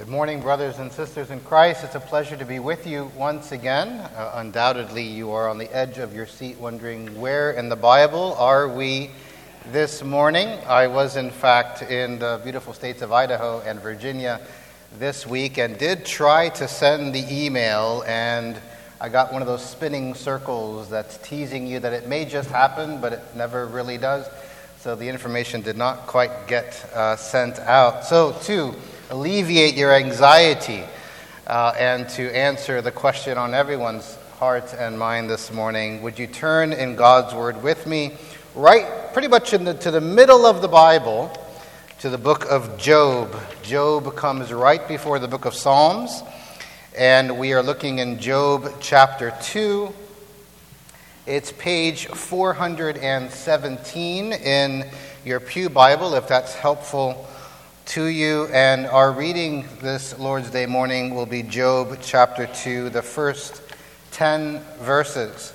Good morning, brothers and sisters in Christ. It's a pleasure to be with you once again. Uh, undoubtedly, you are on the edge of your seat wondering where in the Bible are we this morning. I was, in fact, in the beautiful states of Idaho and Virginia this week and did try to send the email, and I got one of those spinning circles that's teasing you that it may just happen, but it never really does. So the information did not quite get uh, sent out. So, too, alleviate your anxiety uh, and to answer the question on everyone's heart and mind this morning, would you turn in God's Word with me, right pretty much the, to the middle of the Bible, to the book of Job? Job comes right before the book of Psalms, and we are looking in Job chapter 2. It's page 417 in your Pew Bible, if that's helpful to you. And our reading this Lord's Day morning will be Job chapter 2, the first 10 verses.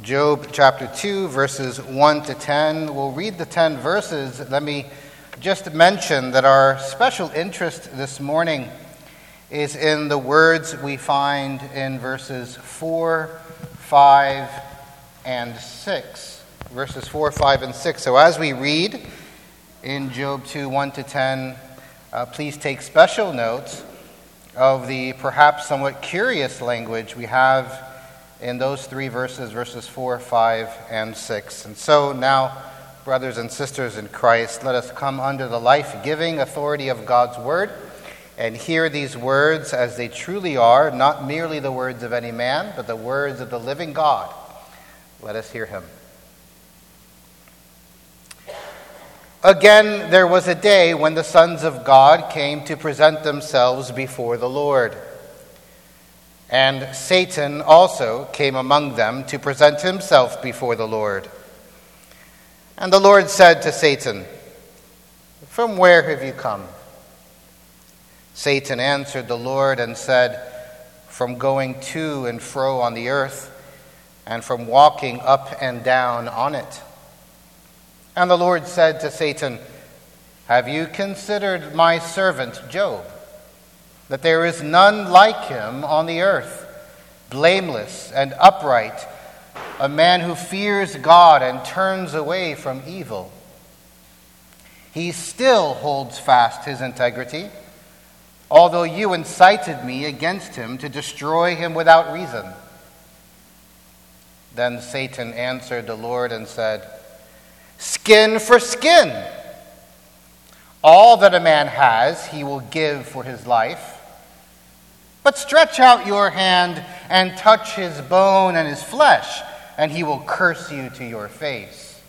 Job chapter 2, verses 1 to 10. We'll read the 10 verses. Let me just mention that our special interest this morning is in the words we find in verses 4, 5, and 6 verses 4, 5, and 6. So as we read in Job 2, 1 to 10, uh, please take special note of the perhaps somewhat curious language we have in those three verses, verses 4, 5, and 6. And so now, brothers and sisters in Christ, let us come under the life giving authority of God's Word and hear these words as they truly are, not merely the words of any man, but the words of the living God. Let us hear him. Again, there was a day when the sons of God came to present themselves before the Lord. And Satan also came among them to present himself before the Lord. And the Lord said to Satan, From where have you come? Satan answered the Lord and said, From going to and fro on the earth, and from walking up and down on it. And the Lord said to Satan, Have you considered my servant Job? That there is none like him on the earth, blameless and upright, a man who fears God and turns away from evil. He still holds fast his integrity, although you incited me against him to destroy him without reason. Then Satan answered the Lord and said, skin for skin. All that a man has, he will give for his life. But stretch out your hand and touch his bone and his flesh, and he will curse you to your face.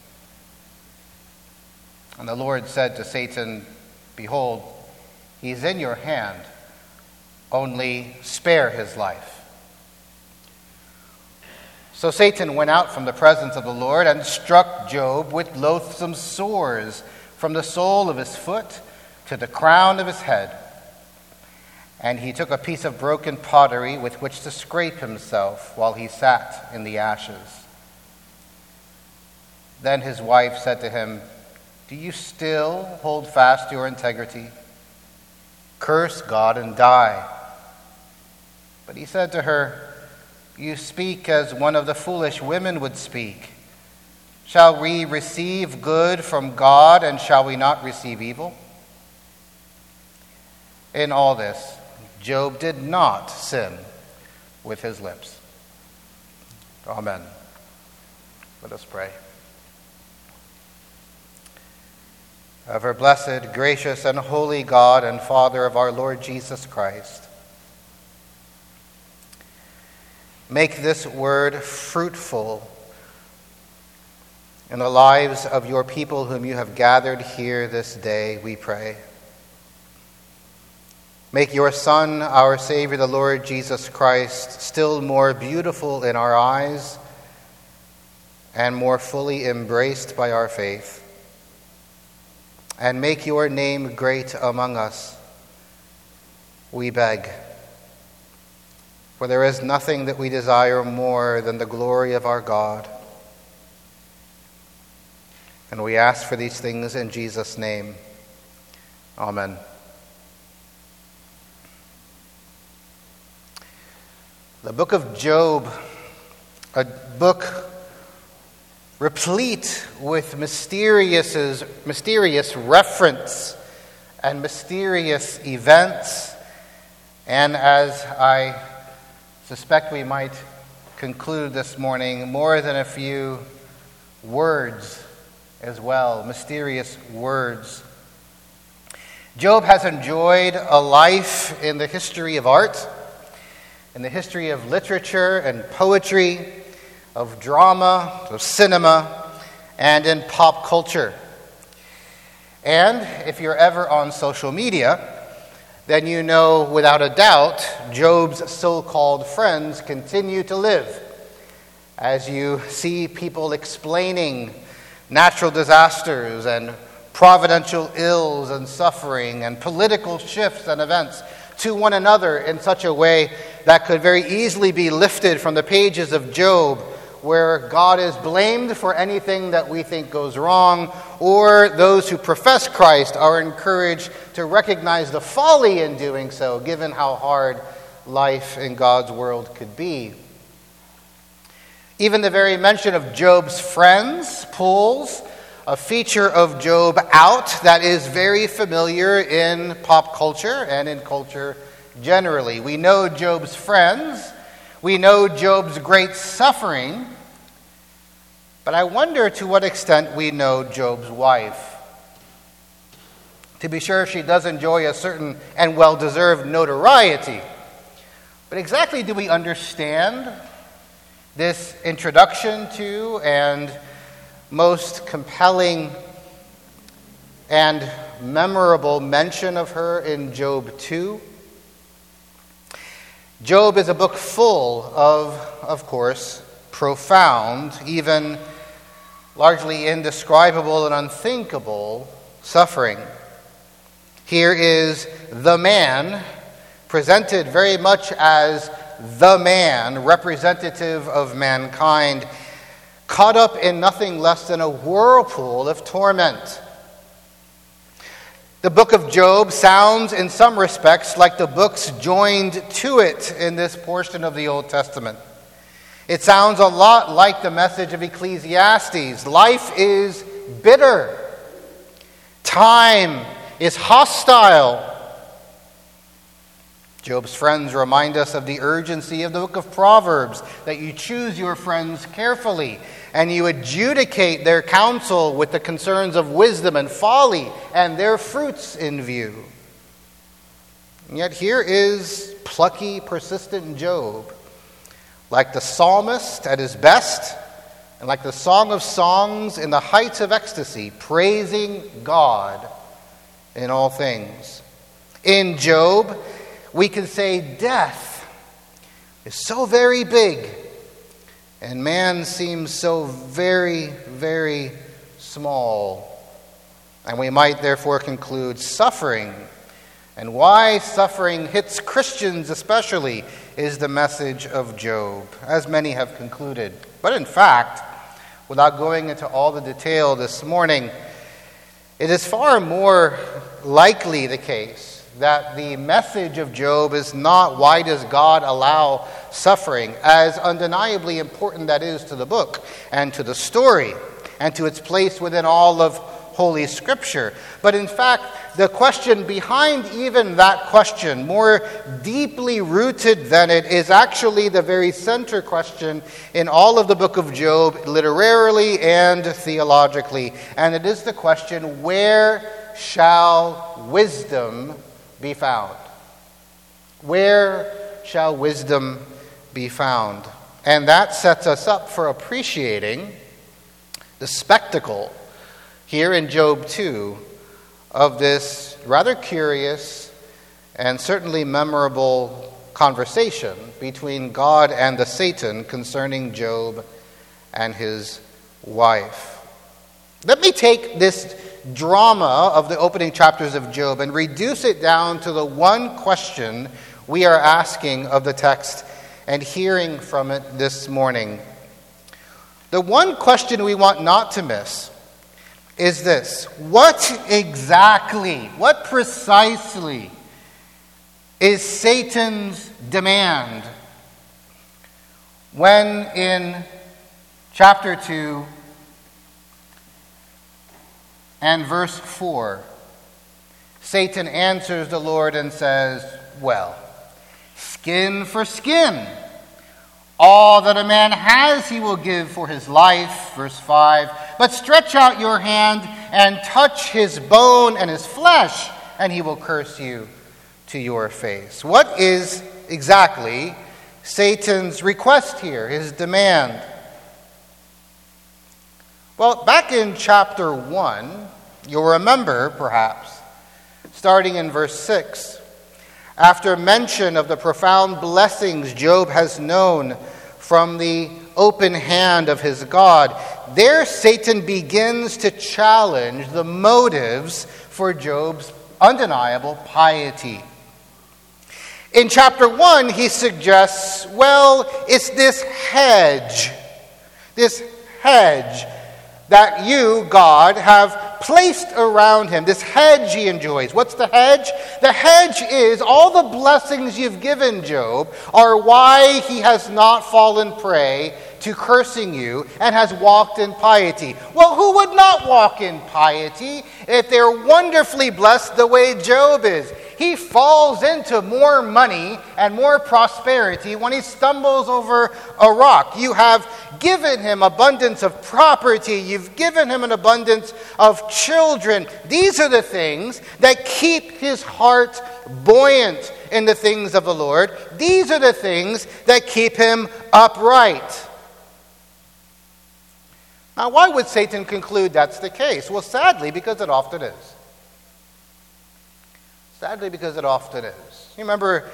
And the Lord said to Satan, Behold, he is in your hand, only spare his life. So Satan went out from the presence of the Lord and struck Job with loathsome sores from the sole of his foot to the crown of his head. And he took a piece of broken pottery with which to scrape himself while he sat in the ashes. Then his wife said to him, Do you still hold fast your integrity? Curse God and die. But he said to her, you speak as one of the foolish women would speak. Shall we receive good from God and shall we not receive evil? In all this, Job did not sin with his lips. Amen. Let us pray. Ever blessed, gracious, and holy God and Father of our Lord Jesus Christ, Make this word fruitful in the lives of your people whom you have gathered here this day, we pray. Make your Son, our Savior, the Lord Jesus Christ, still more beautiful in our eyes and more fully embraced by our faith. And make your name great among us, we beg. For there is nothing that we desire more than the glory of our God. And we ask for these things in Jesus' name. Amen. The book of Job, a book replete with mysterious, mysterious reference and mysterious events. And as I suspect we might conclude this morning, more than a few words as well, mysterious words. Job has enjoyed a life in the history of art, in the history of literature and poetry, of drama, of cinema, and in pop culture. And if you're ever on social media, then you know without a doubt Job's so called friends continue to live. As you see people explaining natural disasters and providential ills and suffering and political shifts and events to one another in such a way that could very easily be lifted from the pages of Job where God is blamed for anything that we think goes wrong, or those who profess Christ are encouraged to recognize the folly in doing so, given how hard life in God's world could be. Even the very mention of Job's friends pulls a feature of Job out that is very familiar in pop culture and in culture generally. We know Job's friends we know Job's great suffering, but I wonder to what extent we know Job's wife. To be sure, she does enjoy a certain and well deserved notoriety. But exactly do we understand this introduction to and most compelling and memorable mention of her in Job 2? Job is a book full of, of course, profound, even largely indescribable and unthinkable suffering. Here is the man, presented very much as the man, representative of mankind, caught up in nothing less than a whirlpool of torment. The book of Job sounds, in some respects, like the books joined to it in this portion of the Old Testament. It sounds a lot like the message of Ecclesiastes. Life is bitter, time is hostile. Job's friends remind us of the urgency of the book of Proverbs that you choose your friends carefully and you adjudicate their counsel with the concerns of wisdom and folly and their fruits in view. And yet here is plucky, persistent Job, like the psalmist at his best, and like the Song of Songs in the heights of ecstasy, praising God in all things. In Job, we can say death is so very big and man seems so very, very small. And we might therefore conclude suffering, and why suffering hits Christians especially, is the message of Job, as many have concluded. But in fact, without going into all the detail this morning, it is far more likely the case that the message of Job is not why does God allow suffering, as undeniably important that is to the book and to the story and to its place within all of Holy Scripture. But in fact, the question behind even that question, more deeply rooted than it, is actually the very center question in all of the book of Job, literarily and theologically. And it is the question where shall wisdom be found? Where shall wisdom be found? And that sets us up for appreciating the spectacle here in Job 2 of this rather curious and certainly memorable conversation between God and the Satan concerning Job and his wife. Let me take this drama of the opening chapters of Job and reduce it down to the one question we are asking of the text and hearing from it this morning. The one question we want not to miss is this What exactly, what precisely is Satan's demand when in chapter 2 and verse 4, Satan answers the Lord and says, Well, skin for skin. All that a man has, he will give for his life. Verse 5. But stretch out your hand and touch his bone and his flesh, and he will curse you to your face. What is exactly Satan's request here, his demand? Well, back in chapter 1, you'll remember, perhaps, starting in verse 6, after mention of the profound blessings Job has known from the open hand of his God, there Satan begins to challenge the motives for Job's undeniable piety. In chapter 1, he suggests, well, it's this hedge, this hedge that you, God, have placed around him, this hedge he enjoys. What's the hedge? The hedge is all the blessings you've given Job are why he has not fallen prey to cursing you and has walked in piety. Well, who would not walk in piety if they're wonderfully blessed the way Job is? He falls into more money and more prosperity when he stumbles over a rock. You have given him abundance of property, you've given him an abundance of children. These are the things that keep his heart buoyant in the things of the Lord. These are the things that keep him upright. Now, why would Satan conclude that's the case? Well, sadly, because it often is. Sadly, because it often is. You remember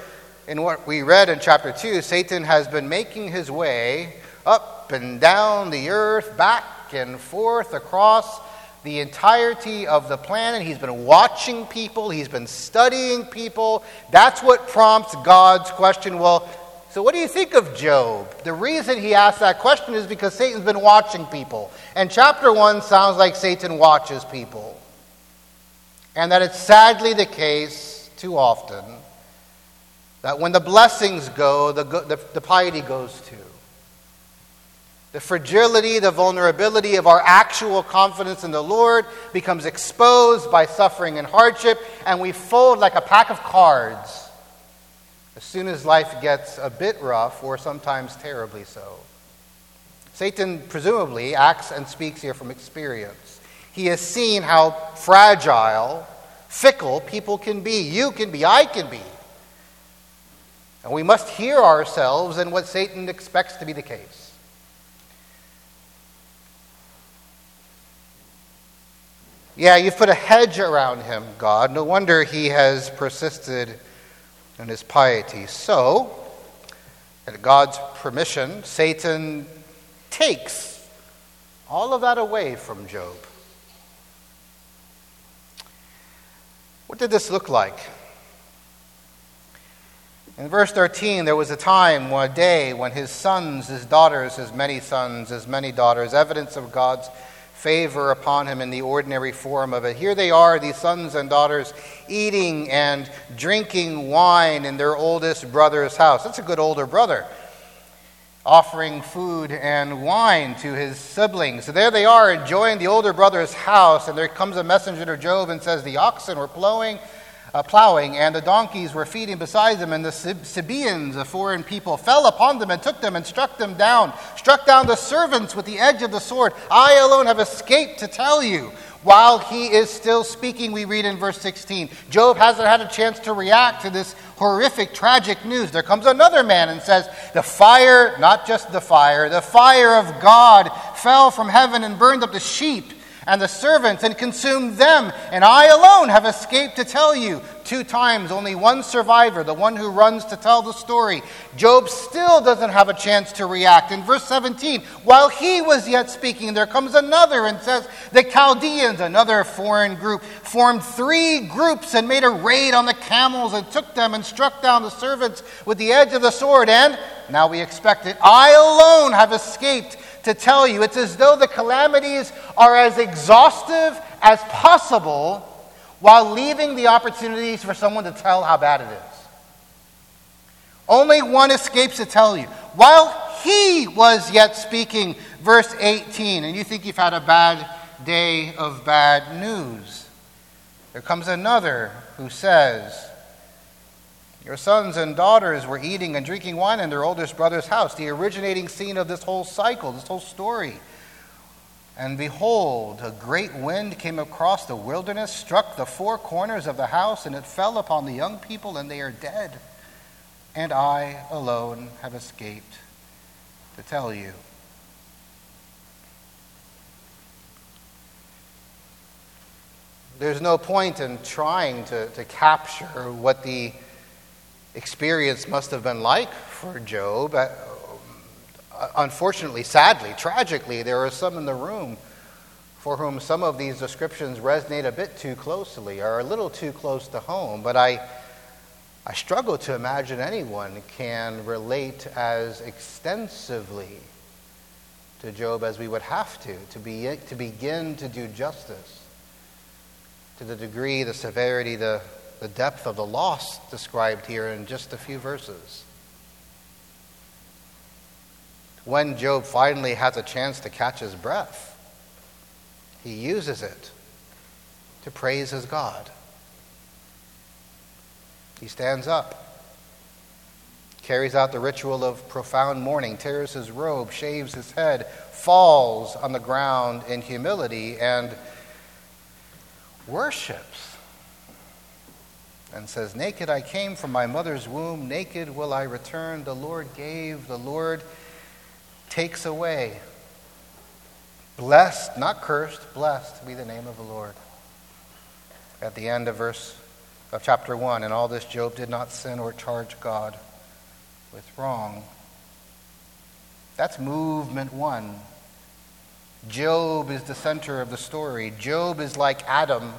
in what we read in chapter 2, Satan has been making his way up and down the earth, back and forth across the entirety of the planet. He's been watching people, he's been studying people. That's what prompts God's question well, so, what do you think of Job? The reason he asked that question is because Satan's been watching people. And chapter 1 sounds like Satan watches people. And that it's sadly the case, too often, that when the blessings go, the, the, the piety goes too. The fragility, the vulnerability of our actual confidence in the Lord becomes exposed by suffering and hardship, and we fold like a pack of cards as soon as life gets a bit rough, or sometimes terribly so. Satan presumably acts and speaks here from experience. He has seen how fragile, fickle people can be. You can be, I can be. And we must hear ourselves in what Satan expects to be the case. Yeah, you've put a hedge around him, God. No wonder he has persisted in his piety. So, at God's permission, Satan takes all of that away from Job. What did this look like? In verse 13, there was a time, a day, when his sons, his daughters, his many sons, his many daughters, evidence of God's favor upon him in the ordinary form of it. Here they are, these sons and daughters, eating and drinking wine in their oldest brother's house. That's a good older brother. Offering food and wine to his siblings. So there they are enjoying the older brother's house, and there comes a messenger to Job and says, The oxen were plowing uh, plowing, and the donkeys were feeding beside them, and the Sabaeans, a foreign people, fell upon them and took them and struck them down, struck down the servants with the edge of the sword. I alone have escaped to tell you. While he is still speaking, we read in verse 16, Job hasn't had a chance to react to this horrific, tragic news. There comes another man and says, The fire, not just the fire, the fire of God fell from heaven and burned up the sheep and the servants and consumed them, and I alone have escaped to tell you. Two times, only one survivor, the one who runs to tell the story. Job still doesn't have a chance to react. In verse 17, while he was yet speaking, there comes another and says, The Chaldeans, another foreign group, formed three groups and made a raid on the camels and took them and struck down the servants with the edge of the sword. And now we expect it, I alone have escaped to tell you. It's as though the calamities are as exhaustive as possible while leaving the opportunities for someone to tell how bad it is. Only one escapes to tell you. While he was yet speaking, verse 18, and you think you've had a bad day of bad news, there comes another who says, Your sons and daughters were eating and drinking wine in their oldest brother's house, the originating scene of this whole cycle, this whole story. And behold, a great wind came across the wilderness, struck the four corners of the house, and it fell upon the young people, and they are dead. And I alone have escaped to tell you. There's no point in trying to, to capture what the experience must have been like for Job. Uh, Uh, unfortunately, sadly, tragically, there are some in the room for whom some of these descriptions resonate a bit too closely or a little too close to home. But I, I struggle to imagine anyone can relate as extensively to Job as we would have to to, be, to begin to do justice to the degree, the severity, the, the depth of the loss described here in just a few verses. When Job finally has a chance to catch his breath, he uses it to praise his God. He stands up, carries out the ritual of profound mourning, tears his robe, shaves his head, falls on the ground in humility, and worships and says, Naked I came from my mother's womb, naked will I return. The Lord gave, the Lord takes away. Blessed, not cursed, blessed be the name of the Lord. At the end of verse of chapter 1, and all this Job did not sin or charge God with wrong. That's movement one. Job is the center of the story. Job is like Adam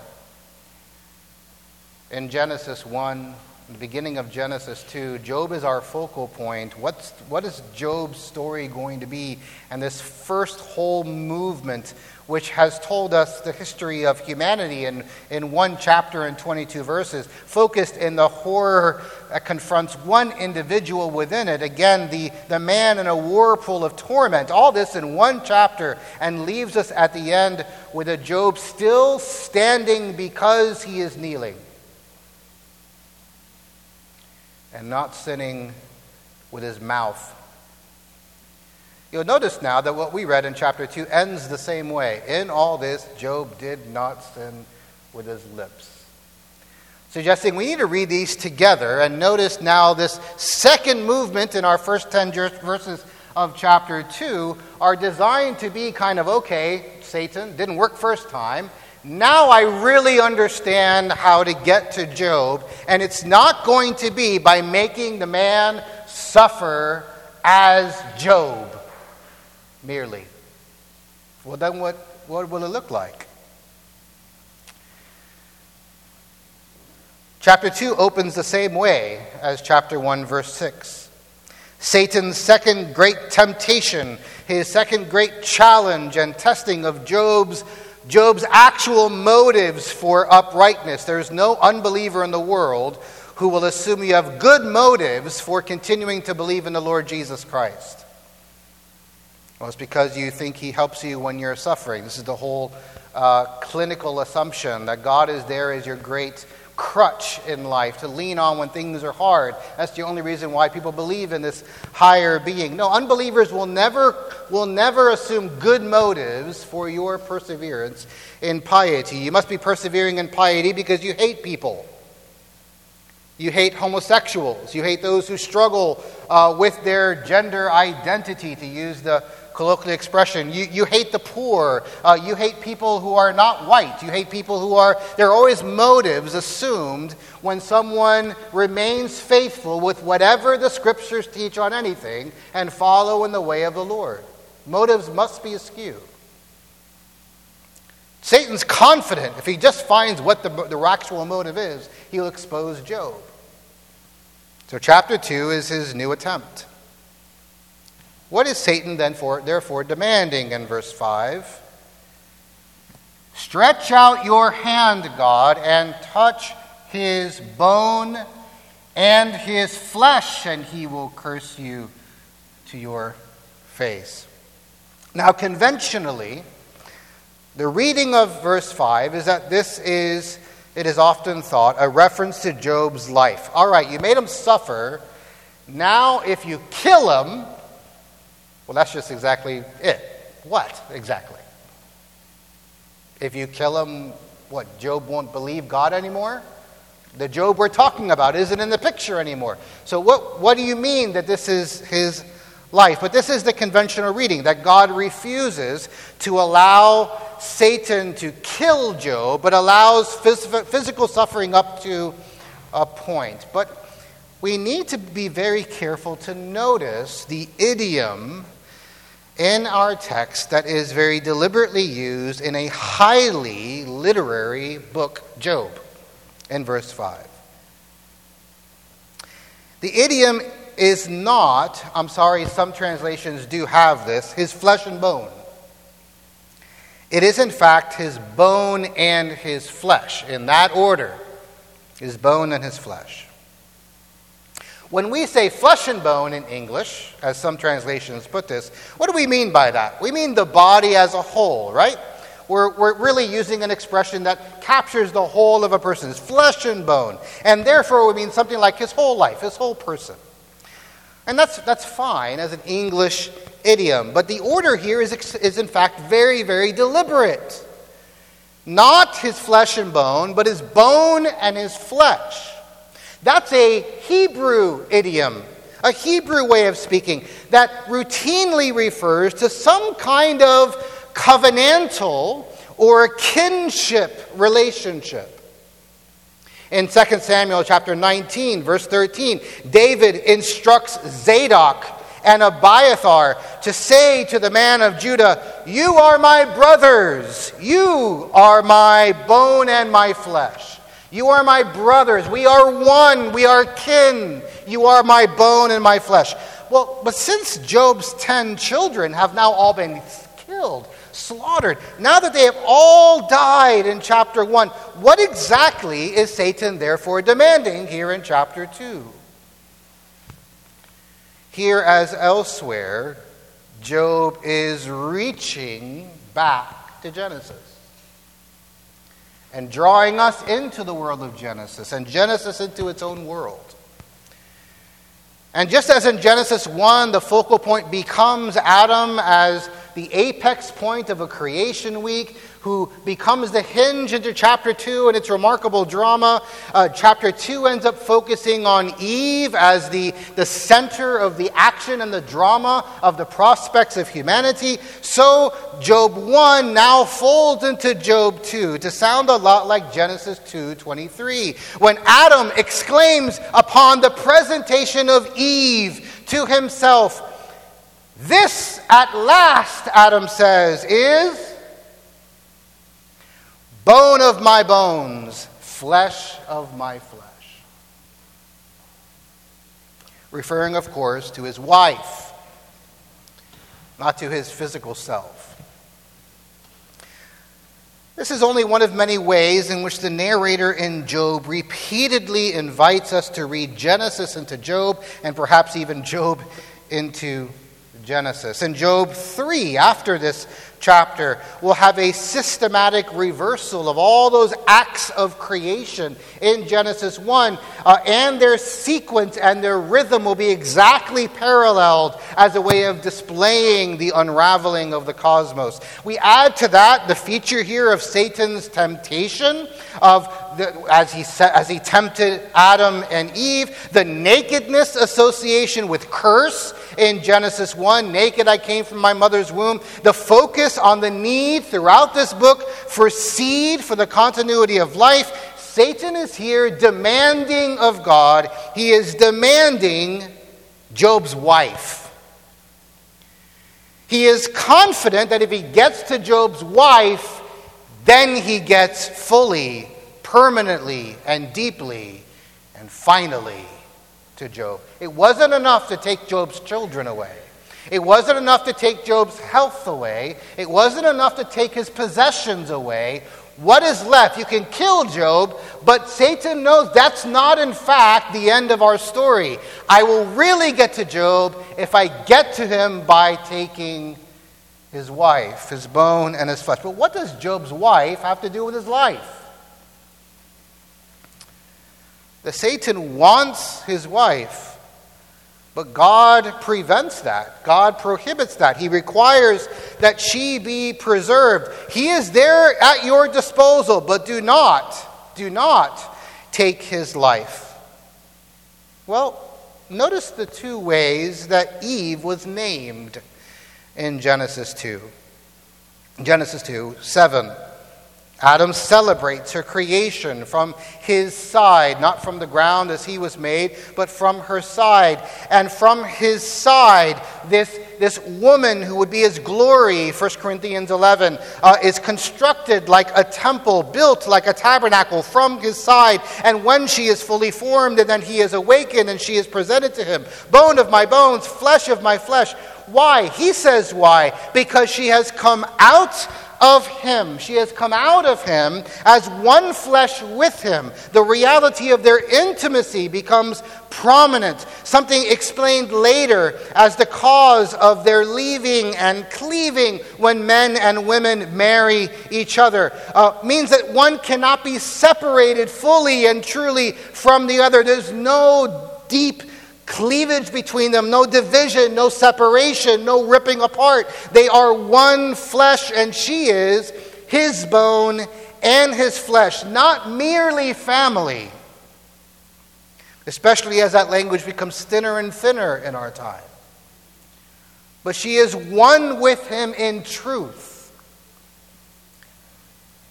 in Genesis 1, the beginning of Genesis 2. Job is our focal point. What's, what is Job's story going to be? And this first whole movement which has told us the history of humanity in, in one chapter and 22 verses, focused in the horror that confronts one individual within it. Again, the, the man in a whirlpool of torment. All this in one chapter, and leaves us at the end with a Job still standing because he is kneeling. And not sinning with his mouth You'll notice now that what we read in chapter 2 ends the same way. In all this, Job did not sin with his lips. Suggesting we need to read these together and notice now this second movement in our first 10 verses of chapter 2 are designed to be kind of okay, Satan, didn't work first time. Now I really understand how to get to Job, and it's not going to be by making the man suffer as Job merely. Well, then what, what will it look like? Chapter 2 opens the same way as chapter 1, verse 6. Satan's second great temptation, his second great challenge and testing of Job's, Job's actual motives for uprightness. There's no unbeliever in the world who will assume you have good motives for continuing to believe in the Lord Jesus Christ. Well, it's because you think He helps you when you're suffering. This is the whole uh, clinical assumption that God is there as your great crutch in life to lean on when things are hard. That's the only reason why people believe in this higher being. No, unbelievers will never, will never assume good motives for your perseverance in piety. You must be persevering in piety because you hate people. You hate homosexuals. You hate those who struggle uh, with their gender identity, to use the colloquial expression. You, you hate the poor. Uh, you hate people who are not white. You hate people who are, there are always motives assumed when someone remains faithful with whatever the scriptures teach on anything and follow in the way of the Lord. Motives must be askew. Satan's confident if he just finds what the, the actual motive is, he'll expose Job. So, chapter 2 is his new attempt. What is Satan then for, therefore demanding in verse 5? Stretch out your hand, God, and touch his bone and his flesh, and he will curse you to your face. Now, conventionally, the reading of verse 5 is that this is, it is often thought, a reference to Job's life. All right, you made him suffer. Now, if you kill him, well, that's just exactly it. What exactly? If you kill him, what, Job won't believe God anymore? The Job we're talking about isn't in the picture anymore. So, what, what do you mean that this is his life? But this is the conventional reading that God refuses to allow Satan to kill Job, but allows phys- physical suffering up to a point. But we need to be very careful to notice the idiom in our text that is very deliberately used in a highly literary book, Job, in verse 5. The idiom is not, I'm sorry, some translations do have this, his flesh and bone. It is, in fact, his bone and his flesh, in that order his bone and his flesh. When we say flesh and bone in English, as some translations put this, what do we mean by that? We mean the body as a whole, right? We're, we're really using an expression that captures the whole of a person's flesh and bone. And therefore, we mean something like his whole life, his whole person. And that's, that's fine as an English idiom. But the order here is, is, in fact, very, very deliberate. Not his flesh and bone, but his bone and his flesh. That's a Hebrew idiom, a Hebrew way of speaking that routinely refers to some kind of covenantal or kinship relationship. In 2 Samuel chapter 19, verse 13, David instructs Zadok and Abiathar to say to the man of Judah, You are my brothers, you are my bone and my flesh. You are my brothers. We are one. We are kin. You are my bone and my flesh. Well, but since Job's 10 children have now all been killed, slaughtered, now that they have all died in chapter 1, what exactly is Satan therefore demanding here in chapter 2? Here, as elsewhere, Job is reaching back to Genesis and drawing us into the world of Genesis and Genesis into its own world. And just as in Genesis 1, the focal point becomes Adam as the apex point of a creation week, who becomes the hinge into chapter 2 and its remarkable drama. Uh, chapter 2 ends up focusing on Eve as the, the center of the action and the drama of the prospects of humanity. So Job 1 now folds into Job 2 to sound a lot like Genesis 2:23 when Adam exclaims upon the presentation of Eve to himself, "This at last," Adam says, "is Bone of my bones, flesh of my flesh. Referring, of course, to his wife, not to his physical self. This is only one of many ways in which the narrator in Job repeatedly invites us to read Genesis into Job and perhaps even Job into Genesis. In Job 3, after this chapter will have a systematic reversal of all those acts of creation in Genesis 1, uh, and their sequence and their rhythm will be exactly paralleled as a way of displaying the unraveling of the cosmos. We add to that the feature here of Satan's temptation of the, as he as he tempted Adam and Eve, the nakedness association with curse in Genesis 1, naked I came from my mother's womb, the focus on the need throughout this book for seed for the continuity of life. Satan is here demanding of God. He is demanding Job's wife. He is confident that if he gets to Job's wife, then he gets fully, permanently, and deeply, and finally to Job. It wasn't enough to take Job's children away. It wasn't enough to take Job's health away. It wasn't enough to take his possessions away. What is left? You can kill Job, but Satan knows that's not, in fact, the end of our story. I will really get to Job if I get to him by taking his wife, his bone and his flesh. But what does Job's wife have to do with his life? The Satan wants his wife but God prevents that. God prohibits that. He requires that she be preserved. He is there at your disposal, but do not, do not take his life. Well, notice the two ways that Eve was named in Genesis 2. Genesis 2 7. Adam celebrates her creation from his side, not from the ground as he was made, but from her side. And from his side, this, this woman who would be his glory, 1 Corinthians 11, uh, is constructed like a temple, built like a tabernacle from his side. And when she is fully formed, and then he is awakened, and she is presented to him, bone of my bones, flesh of my flesh. Why? He says why. Because she has come out of him. She has come out of him as one flesh with him. The reality of their intimacy becomes prominent, something explained later as the cause of their leaving and cleaving when men and women marry each other. Uh, means that one cannot be separated fully and truly from the other. There's no deep cleavage between them, no division, no separation, no ripping apart. They are one flesh, and she is his bone and his flesh, not merely family, especially as that language becomes thinner and thinner in our time. But she is one with him in truth.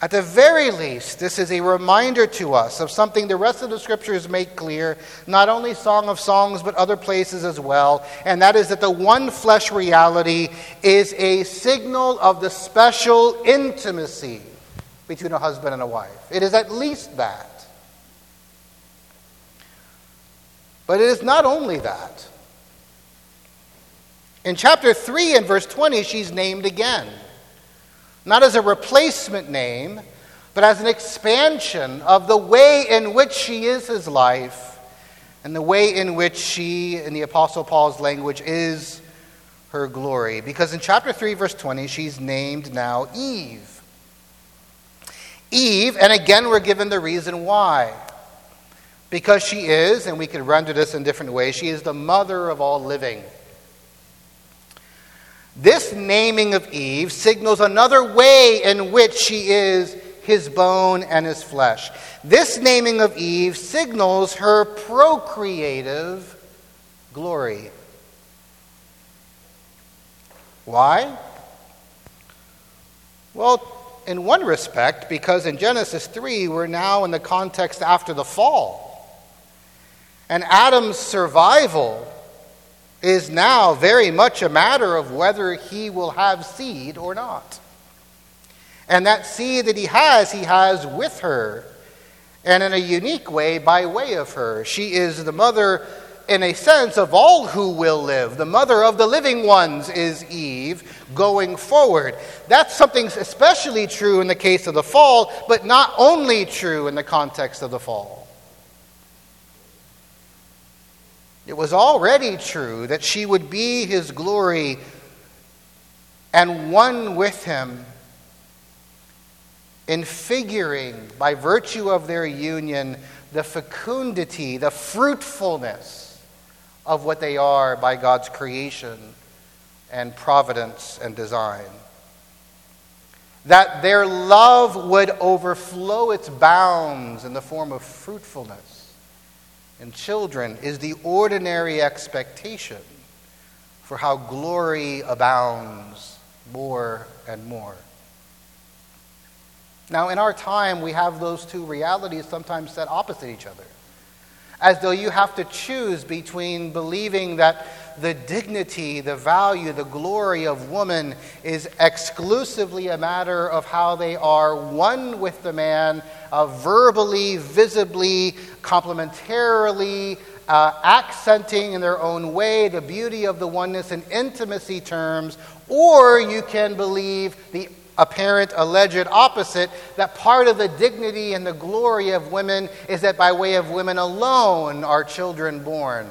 At the very least, this is a reminder to us of something the rest of the scriptures make clear, not only Song of Songs, but other places as well, and that is that the one flesh reality is a signal of the special intimacy between a husband and a wife. It is at least that. But it is not only that. In chapter 3 and verse 20, she's named again not as a replacement name, but as an expansion of the way in which she is his life and the way in which she, in the Apostle Paul's language, is her glory. Because in chapter 3, verse 20, she's named now Eve. Eve, and again, we're given the reason why. Because she is, and we can render this in different ways, she is the mother of all living. This naming of Eve signals another way in which she is his bone and his flesh. This naming of Eve signals her procreative glory. Why? Well, in one respect, because in Genesis 3, we're now in the context after the fall. And Adam's survival is now very much a matter of whether he will have seed or not. And that seed that he has, he has with her, and in a unique way, by way of her. She is the mother, in a sense, of all who will live. The mother of the living ones is Eve going forward. That's something especially true in the case of the fall, but not only true in the context of the fall. It was already true that she would be his glory and one with him in figuring, by virtue of their union, the fecundity, the fruitfulness of what they are by God's creation and providence and design. That their love would overflow its bounds in the form of fruitfulness and children is the ordinary expectation for how glory abounds more and more. Now, in our time, we have those two realities sometimes set opposite each other, as though you have to choose between believing that the dignity, the value, the glory of woman is exclusively a matter of how they are one with the man, uh, verbally, visibly, complementarily, uh, accenting in their own way the beauty of the oneness in intimacy terms, or you can believe the apparent alleged opposite that part of the dignity and the glory of women is that by way of women alone are children born.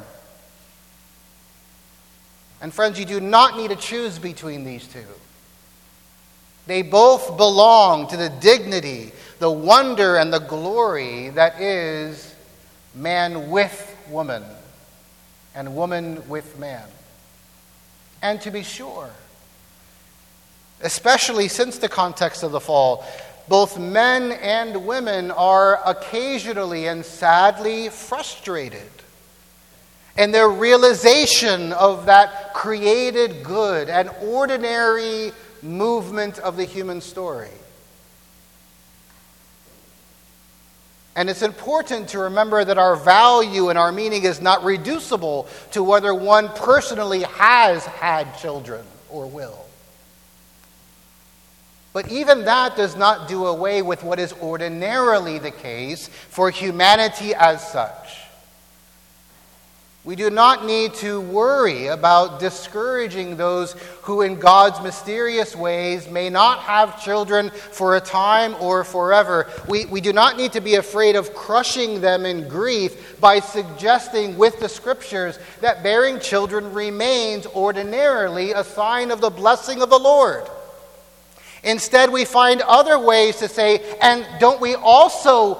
And friends, you do not need to choose between these two. They both belong to the dignity, the wonder, and the glory that is man with woman and woman with man. And to be sure, especially since the context of the fall, both men and women are occasionally and sadly frustrated in their realization of that created good and ordinary movement of the human story. And it's important to remember that our value and our meaning is not reducible to whether one personally has had children or will. But even that does not do away with what is ordinarily the case for humanity as such. We do not need to worry about discouraging those who, in God's mysterious ways, may not have children for a time or forever. We, we do not need to be afraid of crushing them in grief by suggesting with the scriptures that bearing children remains ordinarily a sign of the blessing of the Lord. Instead, we find other ways to say, and don't we also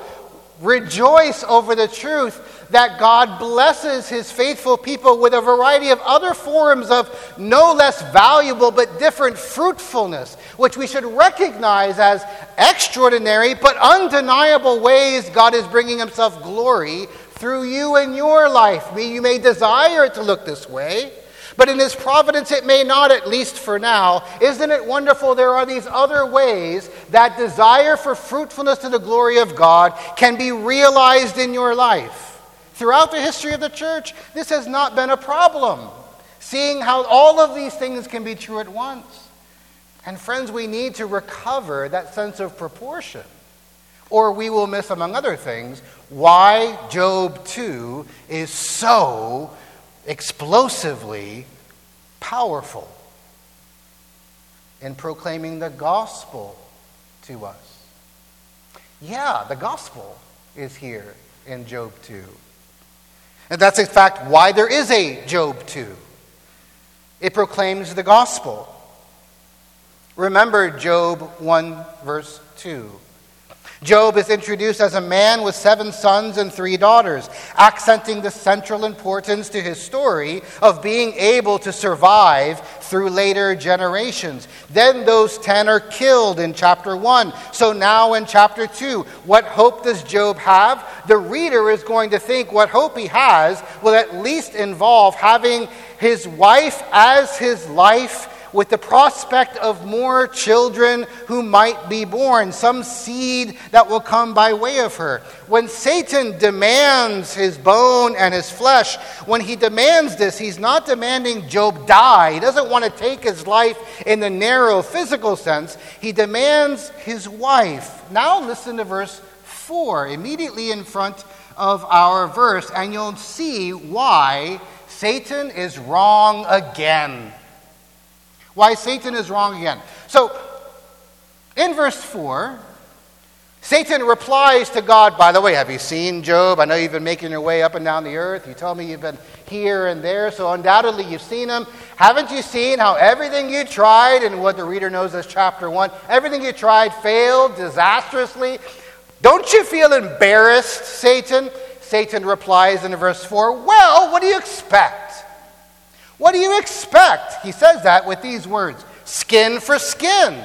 rejoice over the truth that God blesses his faithful people with a variety of other forms of no less valuable but different fruitfulness, which we should recognize as extraordinary but undeniable ways God is bringing himself glory through you and your life. You may desire it to look this way. But in His providence, it may not, at least for now. Isn't it wonderful? There are these other ways that desire for fruitfulness to the glory of God can be realized in your life. Throughout the history of the church, this has not been a problem, seeing how all of these things can be true at once. And friends, we need to recover that sense of proportion, or we will miss, among other things, why Job 2 is so explosively powerful in proclaiming the gospel to us. Yeah, the gospel is here in Job 2. And that's, in fact, why there is a Job 2. It proclaims the gospel. Remember Job 1, verse 2. Job is introduced as a man with seven sons and three daughters, accenting the central importance to his story of being able to survive through later generations. Then those ten are killed in chapter 1. So now in chapter 2, what hope does Job have? The reader is going to think what hope he has will at least involve having his wife as his life with the prospect of more children who might be born, some seed that will come by way of her. When Satan demands his bone and his flesh, when he demands this, he's not demanding Job die. He doesn't want to take his life in the narrow physical sense. He demands his wife. Now listen to verse 4, immediately in front of our verse, and you'll see why Satan is wrong again. Why Satan is wrong again. So, in verse 4, Satan replies to God, by the way, have you seen Job? I know you've been making your way up and down the earth. You tell me you've been here and there, so undoubtedly you've seen him. Haven't you seen how everything you tried, and what the reader knows as chapter 1, everything you tried failed disastrously? Don't you feel embarrassed, Satan? Satan replies in verse 4, Well, what do you expect? What do you expect? He says that with these words skin for skin.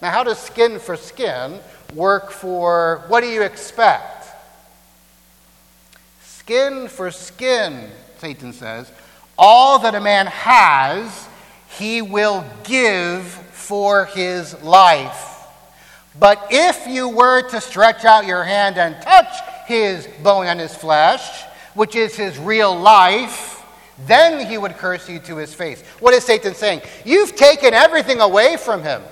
Now, how does skin for skin work for what do you expect? Skin for skin, Satan says. All that a man has, he will give for his life. But if you were to stretch out your hand and touch his bone and his flesh, which is his real life, then he would curse you to his face. What is Satan saying? You've taken everything away from him.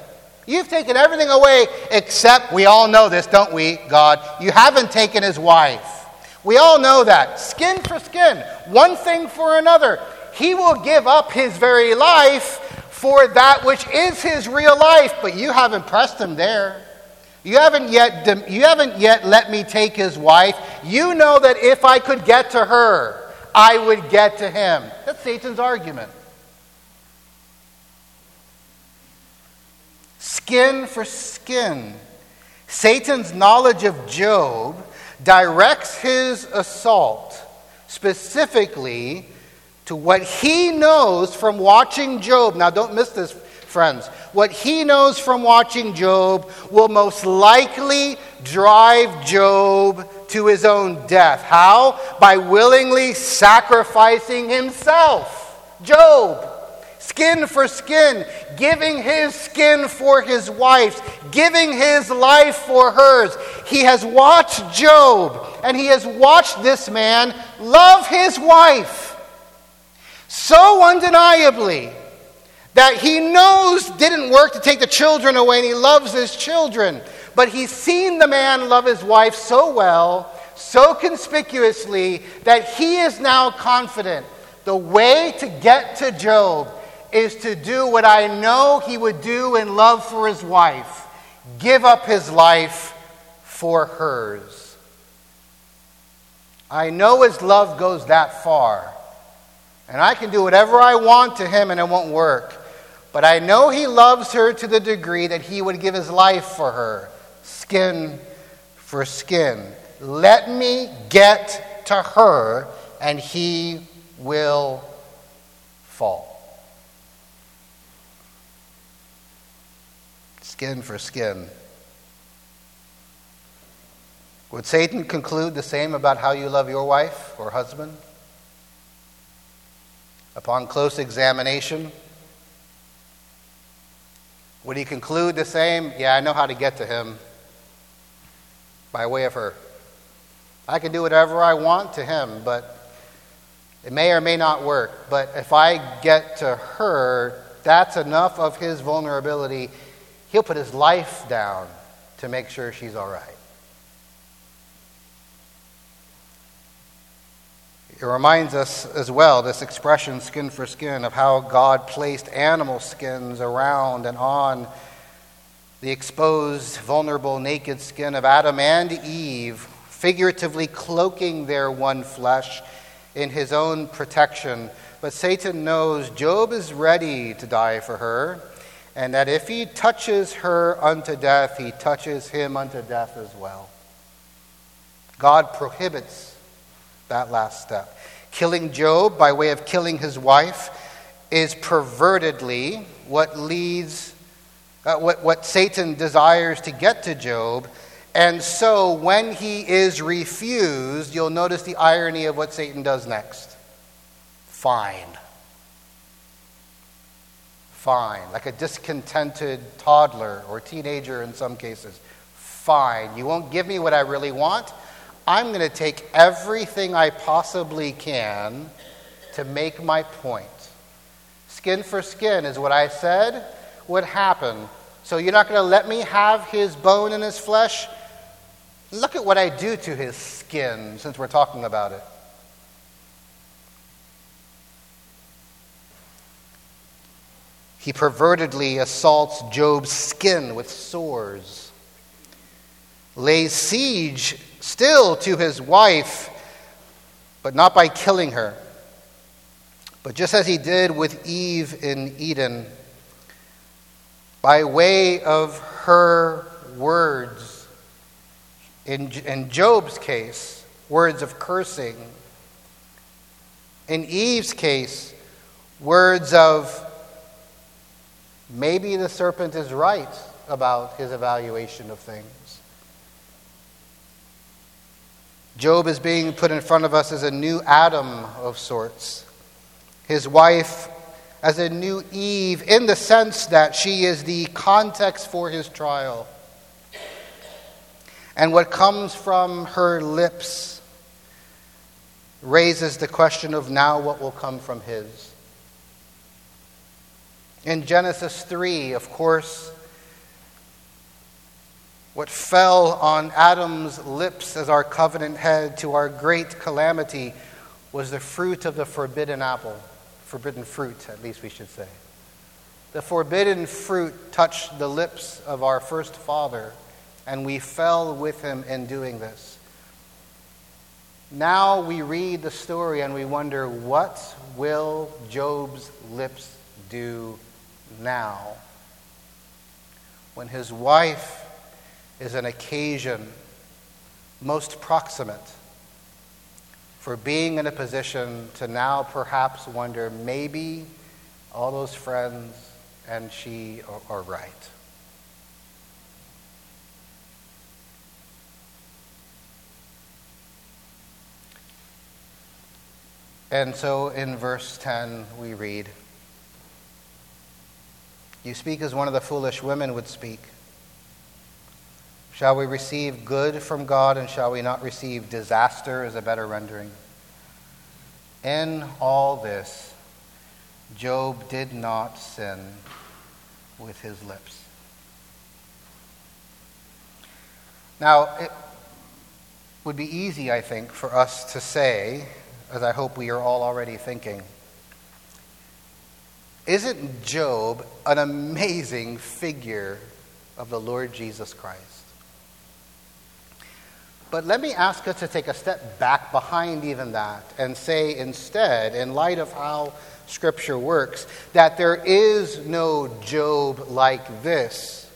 You've taken everything away except, we all know this, don't we, God? You haven't taken his wife. We all know that. Skin for skin, one thing for another. He will give up his very life for that which is his real life, but you haven't pressed him there. You haven't yet, you haven't yet let me take his wife. You know that if I could get to her, I would get to him. That's Satan's argument. Skin for skin. Satan's knowledge of Job directs his assault specifically to what he knows from watching Job. Now, don't miss this, friends. What he knows from watching Job will most likely drive Job to his own death. How? By willingly sacrificing himself. Job skin for skin, giving his skin for his wife's, giving his life for hers. He has watched Job, and he has watched this man love his wife so undeniably that he knows didn't work to take the children away, and he loves his children. But he's seen the man love his wife so well, so conspicuously, that he is now confident the way to get to Job is to do what I know he would do in love for his wife give up his life for hers. I know his love goes that far. And I can do whatever I want to him and it won't work. But I know he loves her to the degree that he would give his life for her, skin for skin. Let me get to her and he will fall. skin for skin. Would Satan conclude the same about how you love your wife or husband? Upon close examination, would he conclude the same? Yeah, I know how to get to him by way of her. I can do whatever I want to him, but it may or may not work. But if I get to her, that's enough of his vulnerability he'll put his life down to make sure she's all right. It reminds us as well, this expression, skin for skin, of how God placed animal skins around and on the exposed, vulnerable, naked skin of Adam and Eve, figuratively cloaking their one flesh in his own protection. But Satan knows Job is ready to die for her and that if he touches her unto death, he touches him unto death as well. God prohibits that last step. Killing Job by way of killing his wife is pervertedly what leads, uh, what, what Satan desires to get to Job. And so when he is refused, you'll notice the irony of what Satan does next. Fine fine. Like a discontented toddler or teenager in some cases. Fine. You won't give me what I really want. I'm going to take everything I possibly can to make my point. Skin for skin is what I said would happen. So you're not going to let me have his bone and his flesh? Look at what I do to his skin since we're talking about it. He pervertedly assaults Job's skin with sores, lays siege still to his wife, but not by killing her, but just as he did with Eve in Eden, by way of her words. In, in Job's case, words of cursing. In Eve's case, words of Maybe the serpent is right about his evaluation of things. Job is being put in front of us as a new Adam of sorts. His wife as a new Eve, in the sense that she is the context for his trial. And what comes from her lips raises the question of now what will come from his. In Genesis 3, of course, What fell on Adam's lips as our covenant head to our great calamity was the fruit of the forbidden apple, forbidden fruit, at least we should say. The forbidden fruit touched the lips of our first father, and we fell with him in doing this. Now we read the story and we wonder what will Job's lips do now? When his wife is an occasion most proximate for being in a position to now perhaps wonder maybe all those friends and she are, are right. And so in verse 10, we read You speak as one of the foolish women would speak. Shall we receive good from God and shall we not receive disaster, is a better rendering? In all this, Job did not sin with his lips. Now, it would be easy, I think, for us to say, as I hope we are all already thinking, isn't Job an amazing figure of the Lord Jesus Christ? But let me ask us to take a step back behind even that and say instead, in light of how Scripture works, that there is no Job like this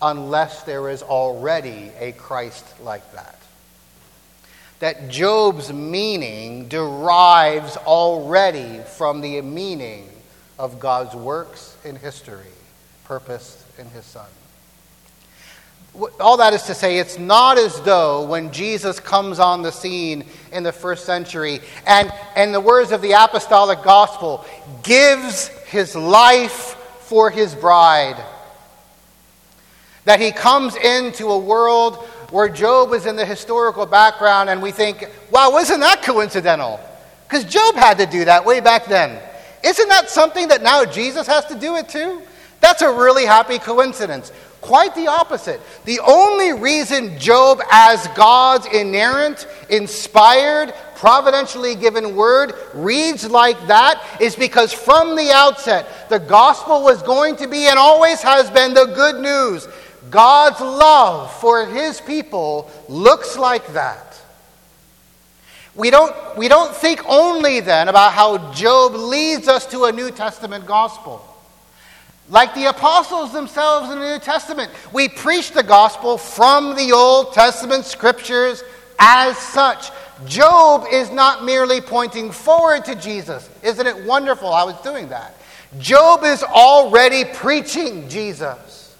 unless there is already a Christ like that. That Job's meaning derives already from the meaning of God's works in history, purposed in His Son all that is to say, it's not as though when Jesus comes on the scene in the first century and, in the words of the apostolic gospel, gives his life for his bride. That he comes into a world where Job is in the historical background and we think, wow, isn't that coincidental? Because Job had to do that way back then. Isn't that something that now Jesus has to do it too? That's a really happy coincidence. Quite the opposite. The only reason Job, as God's inerrant, inspired, providentially given word, reads like that is because from the outset, the gospel was going to be and always has been the good news. God's love for his people looks like that. We don't, we don't think only then about how Job leads us to a New Testament gospel. Like the apostles themselves in the New Testament, we preach the gospel from the Old Testament scriptures as such. Job is not merely pointing forward to Jesus. Isn't it wonderful I was doing that? Job is already preaching Jesus.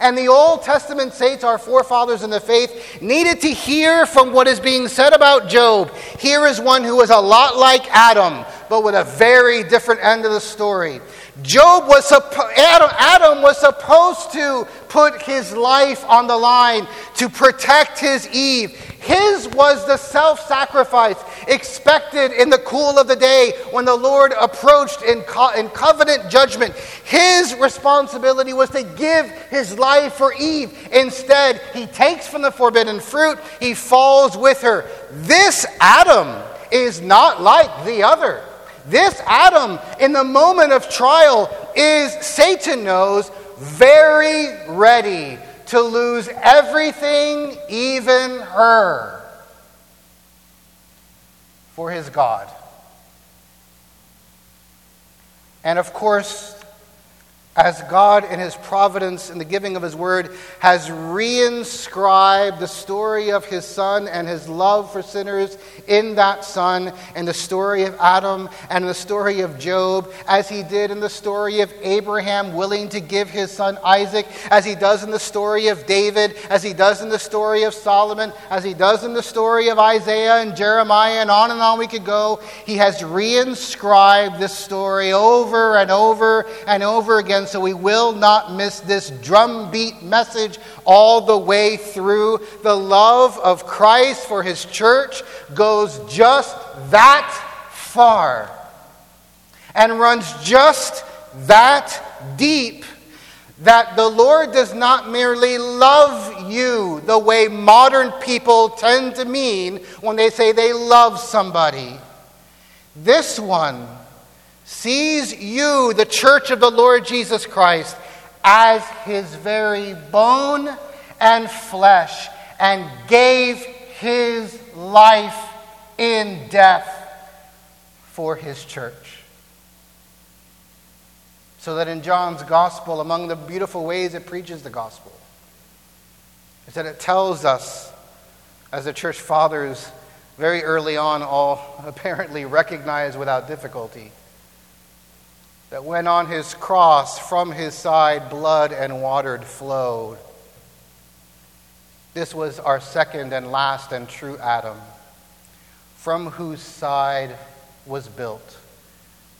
And the Old Testament saints, our forefathers in the faith, needed to hear from what is being said about Job. Here is one who is a lot like Adam, but with a very different end of the story. Job was Adam, Adam was supposed to put his life on the line to protect his Eve. His was the self sacrifice expected in the cool of the day when the Lord approached in, co- in covenant judgment. His responsibility was to give his life for Eve. Instead, he takes from the forbidden fruit, he falls with her. This Adam is not like the other. This Adam, in the moment of trial, is, Satan knows, very ready to lose everything, even her, for his God. And of course, as God, in His providence in the giving of His word, has reinscribed the story of His Son and His love for sinners in that Son, and the story of Adam and the story of Job, as He did in the story of Abraham, willing to give his son Isaac, as He does in the story of David, as He does in the story of Solomon, as He does in the story of Isaiah and Jeremiah, and on and on we could go. He has reinscribed this story over and over and over again so we will not miss this drumbeat message all the way through. The love of Christ for his church goes just that far and runs just that deep that the Lord does not merely love you the way modern people tend to mean when they say they love somebody. This one sees you, the church of the Lord Jesus Christ, as his very bone and flesh, and gave his life in death for his church. So that in John's gospel, among the beautiful ways it preaches the gospel, is that it tells us, as the church fathers very early on all apparently recognized without difficulty, that when on his cross from his side blood and water flowed, this was our second and last and true Adam, from whose side was built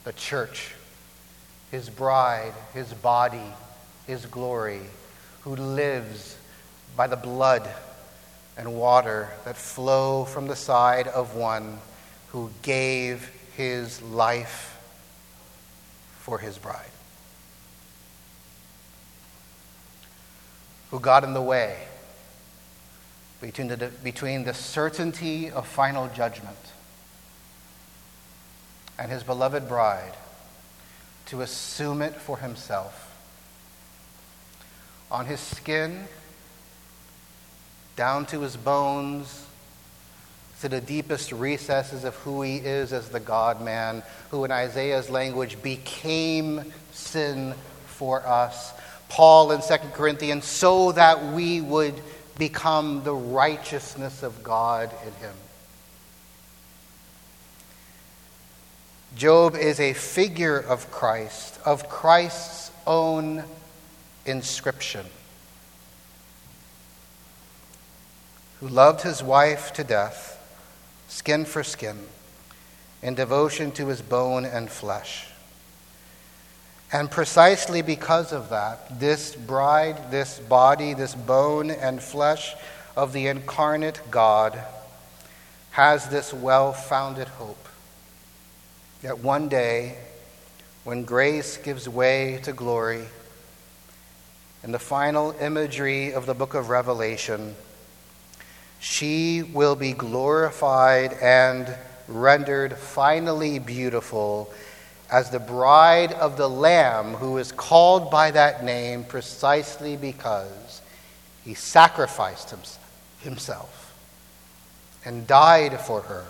the church his bride, his body, his glory, who lives by the blood and water that flow from the side of one who gave his life for his bride, who got in the way between the, between the certainty of final judgment and his beloved bride to assume it for himself. On his skin, down to his bones, to the deepest recesses of who he is as the God man, who in Isaiah's language became sin for us. Paul in 2 Corinthians, so that we would become the righteousness of God in him. Job is a figure of Christ, of Christ's own inscription, who loved his wife to death, skin for skin, in devotion to his bone and flesh. And precisely because of that, this bride, this body, this bone and flesh of the incarnate God has this well founded hope that one day, when grace gives way to glory, in the final imagery of the book of Revelation, she will be glorified and rendered finally beautiful as the bride of the Lamb who is called by that name precisely because he sacrificed himself and died for her.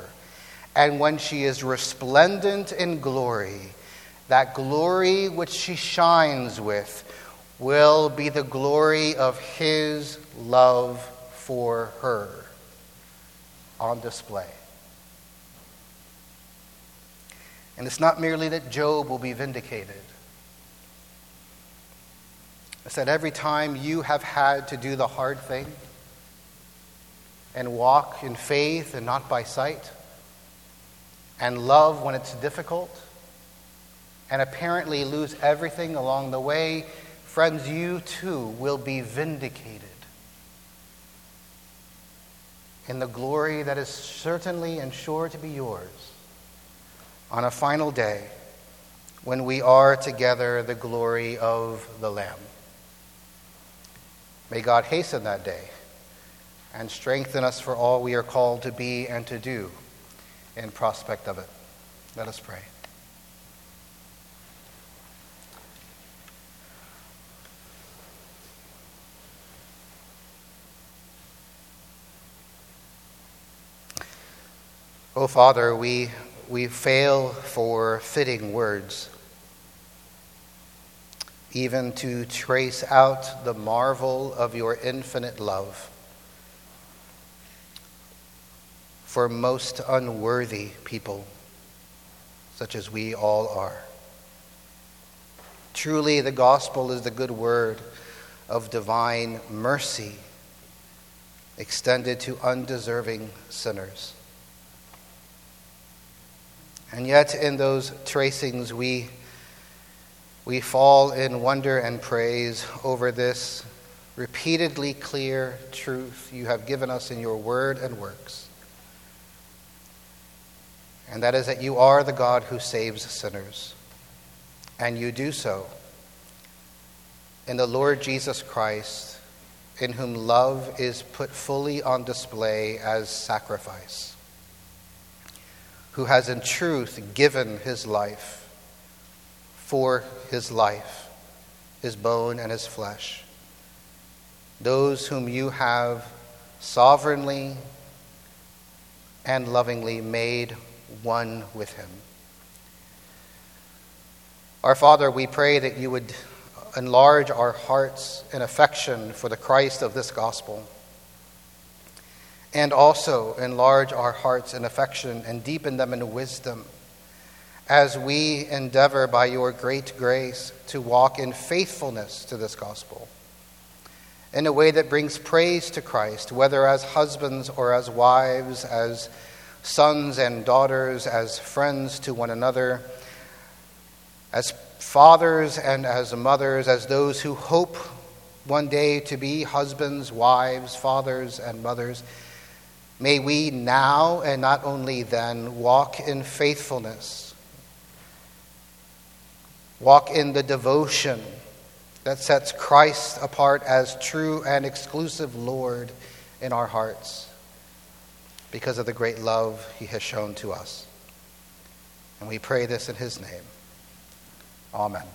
And when she is resplendent in glory, that glory which she shines with will be the glory of his love for her on display. And it's not merely that Job will be vindicated. It's that every time you have had to do the hard thing and walk in faith and not by sight, and love when it's difficult, and apparently lose everything along the way, friends, you too will be vindicated in the glory that is certainly and sure to be yours on a final day when we are together the glory of the Lamb. May God hasten that day and strengthen us for all we are called to be and to do in prospect of it. Let us pray. Oh, Father, we, we fail for fitting words, even to trace out the marvel of your infinite love. for most unworthy people, such as we all are. Truly, the gospel is the good word of divine mercy extended to undeserving sinners. And yet, in those tracings, we, we fall in wonder and praise over this repeatedly clear truth you have given us in your word and works and that is that you are the God who saves sinners. And you do so in the Lord Jesus Christ, in whom love is put fully on display as sacrifice, who has in truth given his life for his life, his bone and his flesh. Those whom you have sovereignly and lovingly made one with him. Our Father, we pray that you would enlarge our hearts in affection for the Christ of this gospel. And also enlarge our hearts in affection and deepen them in wisdom. As we endeavor by your great grace to walk in faithfulness to this gospel in a way that brings praise to Christ, whether as husbands or as wives, as sons and daughters, as friends to one another, as fathers and as mothers, as those who hope one day to be husbands, wives, fathers, and mothers, may we now and not only then walk in faithfulness, walk in the devotion that sets Christ apart as true and exclusive Lord in our hearts because of the great love he has shown to us. And we pray this in his name. Amen.